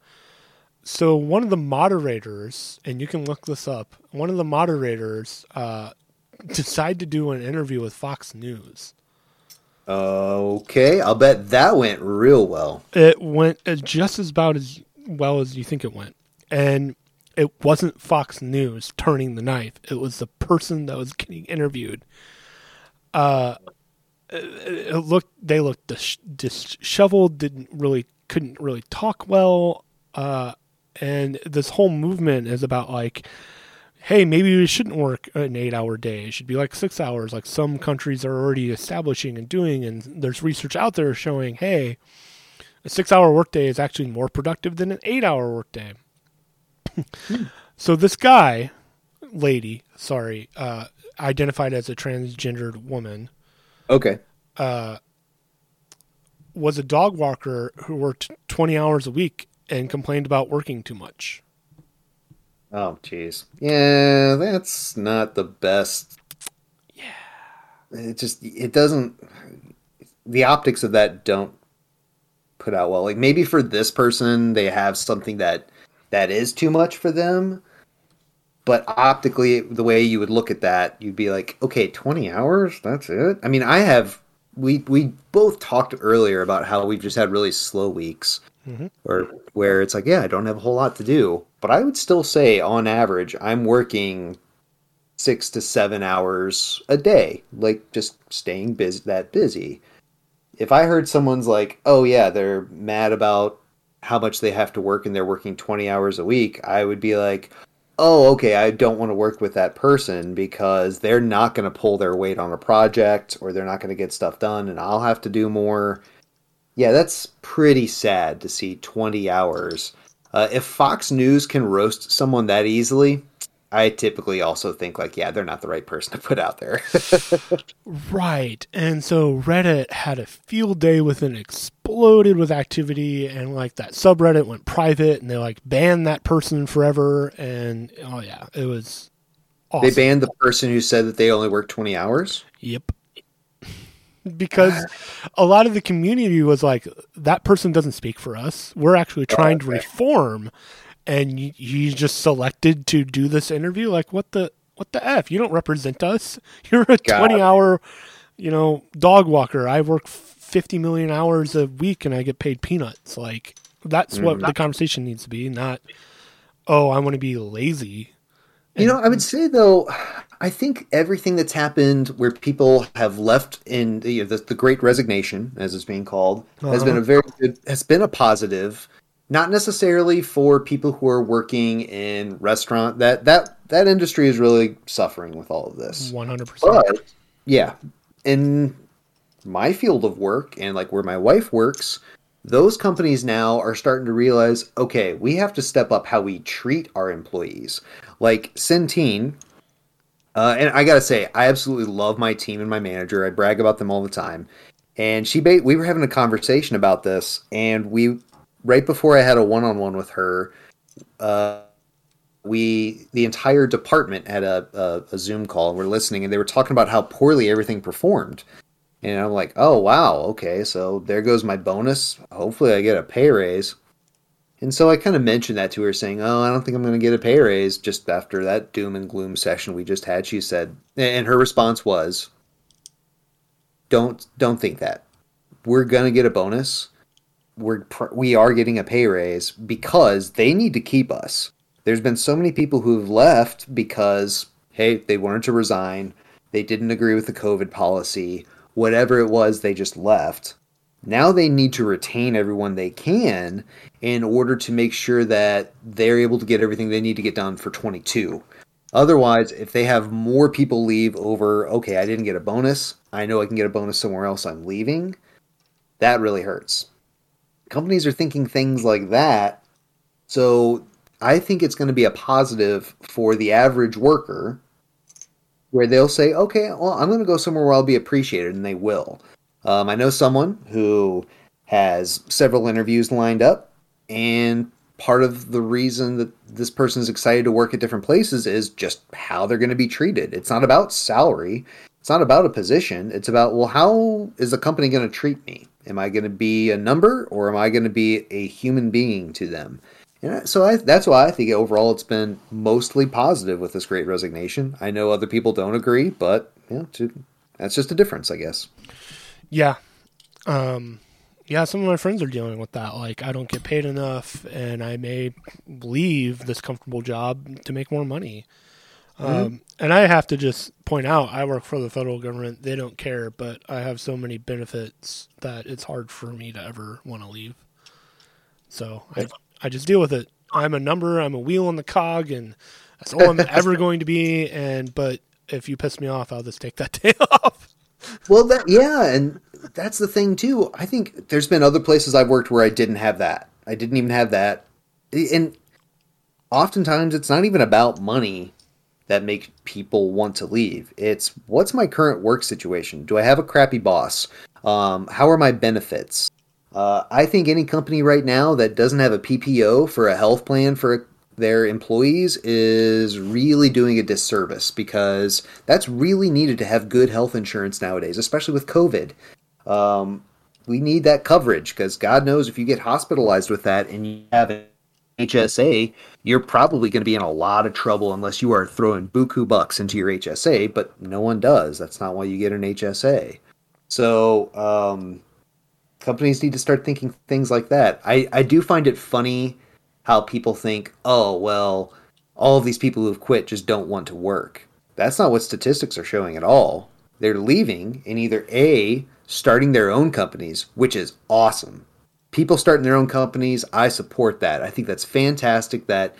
so one of the moderators and you can look this up one of the moderators uh, [LAUGHS] decided to do an interview with fox news Okay, I'll bet that went real well. it went uh, just as about as well as you think it went. And it wasn't Fox News turning the knife. It was the person that was getting interviewed. Uh, it, looked they looked dis- disheveled. Didn't really couldn't really talk well. Uh, and this whole movement is about like, hey, maybe we shouldn't work an eight-hour day. It should be like six hours, like some countries are already establishing and doing. And there's research out there showing, hey, a six hour workday is actually more productive than an eight hour workday. so this guy, lady, sorry, uh, identified as a transgendered woman, Okay. Uh, was a dog walker who worked 20 hours a week and complained about working too much. Oh, jeez. Yeah, that's not the best. Yeah. It just it doesn't. The optics of that don't put out well. Like maybe for this person, they have something that that is too much for them. But optically, the way you would look at that, you'd be like, okay, twenty hours. That's it. I mean, I have. We we both talked earlier about how we've just had really slow weeks Mhm. or where it's like, yeah, I don't have a whole lot to do. But I would still say, on average, I'm working six to seven hours a day, like just staying busy, that busy. If I heard someone's like, oh yeah, they're mad about how much they have to work and they're working 20 hours a week, I would be like, oh, okay, I don't want to work with that person because they're not going to pull their weight on a project or they're not going to get stuff done and I'll have to do more. Yeah, that's pretty sad to see 20 hours. Uh, if Fox News can roast someone that easily, I typically also think like, yeah, they're not the right person to put out there. [LAUGHS] Right. And so Reddit had a field day with an exploded with activity, and like that subreddit went private and they like banned that person forever. And oh, yeah, it was awesome. They banned the person who said that they only work 20 hours. Yep. [LAUGHS] Because a lot of the community was like, that person doesn't speak for us. We're actually oh, trying to okay. reform. And you, you just selected to do this interview. Like, what the what the f? You don't represent us. [LAUGHS] You're a God. twenty hour, you know, dog walker. I work fifty million hours a week and I get paid peanuts. Like, that's what Mhm. the conversation needs to be. Not, oh, I want to be lazy. You know, I would say though, I think everything that's happened where people have left in the, the, the Great Resignation, as it's being called, has been Uh-huh. a very good, has been a positive. Not necessarily for people who are working in restaurant. That that that industry is really suffering with all of this. One hundred percent. But yeah, in my field of work and like where my wife works, those companies now are starting to realize, okay, we have to step up how we treat our employees. Like Centene, uh, and I gotta say, I absolutely love my team and my manager. I brag about them all the time. And she, ba- we were having a conversation about this, and we, right before I had a one-on-one with her, uh, we the entire department had a, a, a Zoom call we're listening and they were talking about how poorly everything performed. And I'm like, oh wow, okay, so there goes my bonus. Hopefully I get a pay raise. And so I kind of mentioned that to her, saying, "Oh, I don't think I'm going to get a pay raise." Just after that doom and gloom session we just had, she said, and her response was, don't don't think that. We're gonna get a bonus. We're we are getting a pay raise because they need to keep us. There's been so many people who've left because hey, they wanted to resign, they didn't agree with the COVID policy, whatever it was, they just left. Now they need to retain everyone they can in order to make sure that they're able to get everything they need to get done for 22. Otherwise, if they have more people leave over, okay, I didn't get a bonus, I know I can get a bonus somewhere else, I'm leaving, that really hurts. Companies are thinking things like that. So I think it's going to be a positive for the average worker where they'll say, okay, well, I'm going to go somewhere where I'll be appreciated, and they will. Um, I know someone who has several interviews lined up, and part of the reason that this person is excited to work at different places is just how they're going to be treated. It's not about salary, it's not about a position. It's about, well, how is the company going to treat me? Am I going to be a number or am I going to be a human being to them? And so I, that's why I think overall it's been mostly positive with this great resignation. I know other people don't agree, but know, that's just a difference, I guess. Yeah. Um, yeah, some of my friends are dealing with that. Like, I don't get paid enough, and I may leave this comfortable job to make more money. Mm-hmm. Um, and I have to just point out, I work for the federal government. They don't care, but I have so many benefits that it's hard for me to ever want to leave. So I, I just deal with it. I'm a number. I'm a wheel on the cog, and that's all I'm ever [LAUGHS] going to be. And but if you piss me off, I'll just take that [LAUGHS] day off. Well, that yeah, and that's the thing too. I think there's been other places I've worked where I didn't have that. I didn't even have that, and oftentimes it's not even about money that make people want to leave. It's what's my current work situation? Do I have a crappy boss? Um, how are my benefits? Uh, I think any company right now that doesn't have a PPO for a health plan for their employees is really doing a disservice because that's really needed to have good health insurance nowadays, especially with COVID. Um, we need that coverage because God knows if you get hospitalized with that and you have an HSA, you're probably going to be in a lot of trouble unless you are throwing buku bucks into your HSA, but no one does. That's not why you get an HSA. So, um, companies need to start thinking things like that. I, I do find it funny how people think, oh, well, all of these people who've quit just don't want to work. That's not what statistics are showing at all. They're leaving and either A, starting their own companies, which is awesome. People starting their own companies, I support that. I think that's fantastic that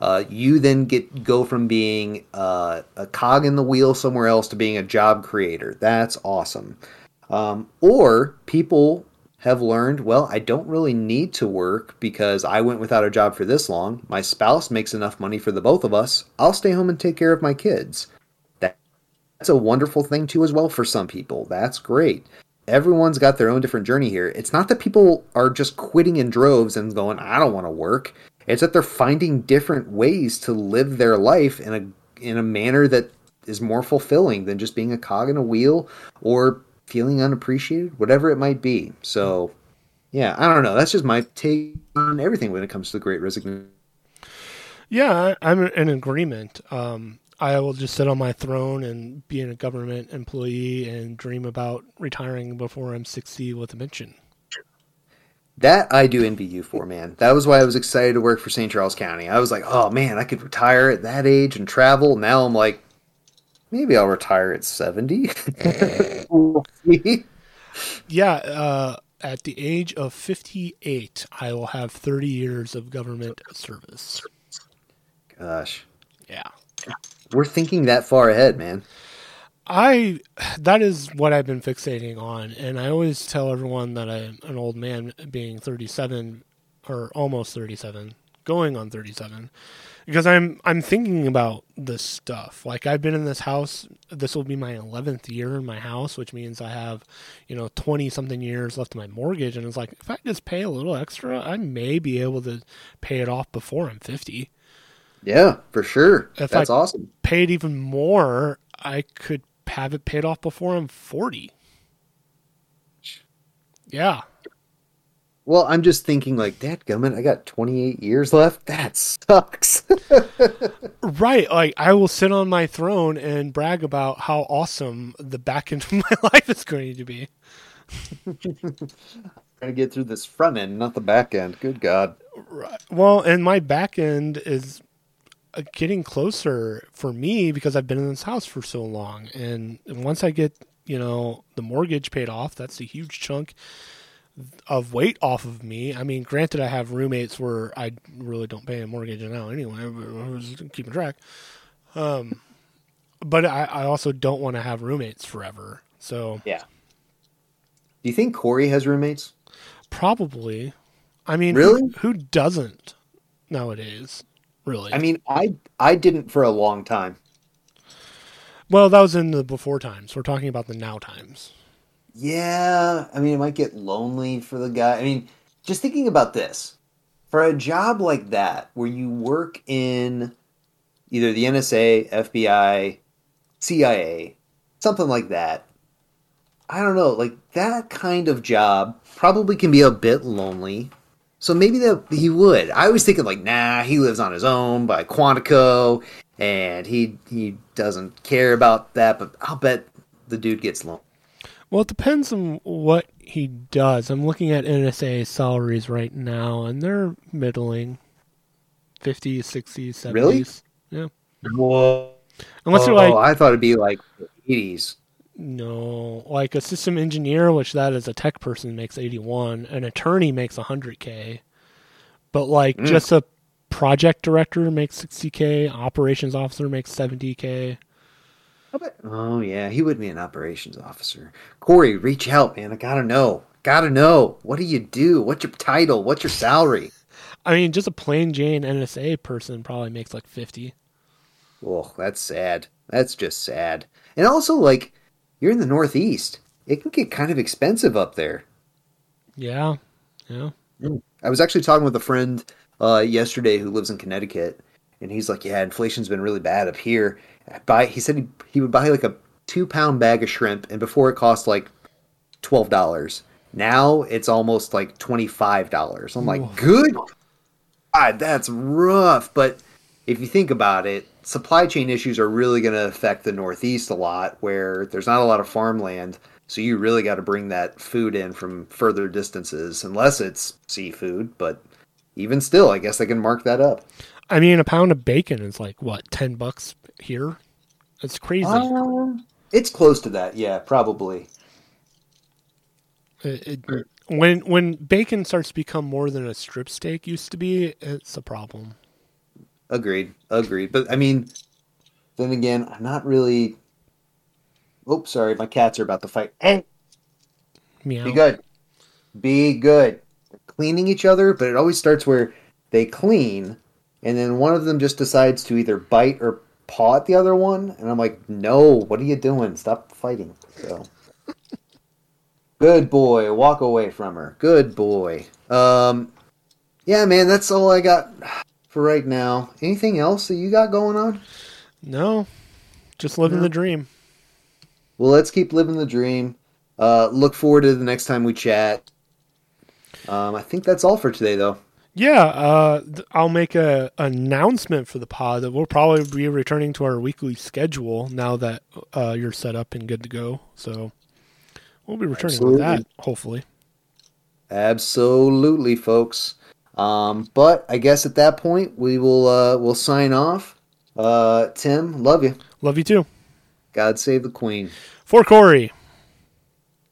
uh, you then get go from being uh, a cog in the wheel somewhere else to being a job creator. That's awesome. Um, or people have learned, well, I don't really need to work because I went without a job for this long. My spouse makes enough money for the both of us. I'll stay home and take care of my kids. That's a wonderful thing too as well for some people. That's great. Everyone's got their own different journey here. It's not that people are just quitting in droves and going, I don't want to work. It's that they're finding different ways to live their life in a in a manner that is more fulfilling than just being a cog in a wheel or feeling unappreciated, whatever it might be. So, yeah, I don't know. That's just my take on everything when it comes to the Great Resignation. Yeah, I'm in agreement. Um, I will just sit on my throne and be a government employee and dream about retiring before I'm 60 with a pension. That I do envy you for, man. That was why I was excited to work for St. Charles County. I was like, oh man, I could retire at that age and travel. Now I'm like, maybe I'll retire at 70. [LAUGHS] yeah, uh, at the age of 58, I will have 30 years of government service. Gosh. Yeah. We're thinking that far ahead, man. I that is what I've been fixating on, and I always tell everyone that I'm an old man, being 37 or almost 37, going on 37 because I'm I'm thinking about this stuff. Like I've been in this house. This will be my 11th year in my house, which means I have, you know, 20 something years left of my mortgage. And it's like if I just pay a little extra, I may be able to pay it off before I'm 50. Yeah, for sure. If That's I awesome. Paid even more, I could have it paid off before I'm 40. Yeah. Well, I'm just thinking like, that gummit, I got 28 years left. That sucks. [LAUGHS] Right. Like I will sit on my throne and brag about how awesome the back end [LAUGHS] of my life is going to be. I'm Trying to get through this front end, not the back end. Good God. Right. Well, and my back end is getting closer for me because I've been in this house for so long. And once I get, you know, the mortgage paid off, that's a huge chunk of weight off of me. I mean, granted, I have roommates where I really don't pay a mortgage now anyway, but I was keeping track. Um, but I, I also don't want to have roommates forever. So Yeah. Do you think Corey has roommates? probably, I mean, Really? who, who doesn't nowadays? Really? I mean, I I didn't for a long time. well, that was in the before times. We're talking about the now times. Yeah, I mean, it might get lonely for the guy. I mean, just thinking about this. For a job like that, where you work in either the NSA, FBI, CIA, something like that, I don't know, like that kind of job probably can be a bit lonely. So maybe that he would. I was thinking like, nah, he lives on his own by Quantico, and he he doesn't care about that. But I'll bet the dude gets lonely. Well, it depends on what he does. I'm looking at NSA salaries right now, and they're middling 50s, 60s, 70s. Really? Yeah. Whoa. Unless oh, you're like, I thought it'd be like eighties. No, like a system engineer, which that is a tech person, makes 81. An attorney makes 100K. But like Mm. just a project director makes 60K. Operations officer makes 70K. Oh yeah, he would be an operations officer. Corey, reach out, man. I gotta know. Gotta know. What do you do? What's your title? What's your salary? I mean, just a plain Jane NSA person probably makes like 50. Oh, that's sad. That's just sad. And also, like, you're in the Northeast. It can get kind of expensive up there. Yeah. Yeah. I was actually talking with a friend uh, yesterday who lives in Connecticut, and he's like, "Yeah, inflation's been really bad up here." Buy, he said he, he would buy like a two pound bag of shrimp, and before it cost like twelve dollars. Now it's almost like twenty five dollars. I'm like, Whoa. good God, that's rough. But if you think about it, supply chain issues are really going to affect the Northeast a lot, where there's not a lot of farmland. So you really got to bring that food in from further distances, unless it's seafood. But even still, I guess they can mark that up. I mean, a pound of bacon is like what ten bucks here. It's crazy. Um, it's close to that, yeah, probably. It- it- when when bacon starts to become more than a strip steak used to be, it's a problem. Agreed, agreed. But I mean, then again, I'm not really. Oops, sorry, my cats are about to fight. Hey, Meow. be good, be good. They're cleaning each other, but it always starts where they clean, and then one of them just decides to either bite or paw at the other one, and I'm like, no, what are you doing? Stop fighting. So. [LAUGHS] Good boy, walk away from her. Good boy. Um, yeah, man, that's all I got for right now. Anything else that you got going on? No, just living No. the dream. Well, let's keep living the dream. Uh, look forward to the next time we chat. Um, I think that's all for today, though. Yeah, uh, I'll make a announcement for the pod that we'll probably be returning to our weekly schedule now that uh, you're set up and good to go. So we'll be returning with that hopefully. Absolutely, folks. Um, but I guess at that point we will uh, we'll sign off. Uh, Tim, love you. Love you too. God save the Queen. For Corey.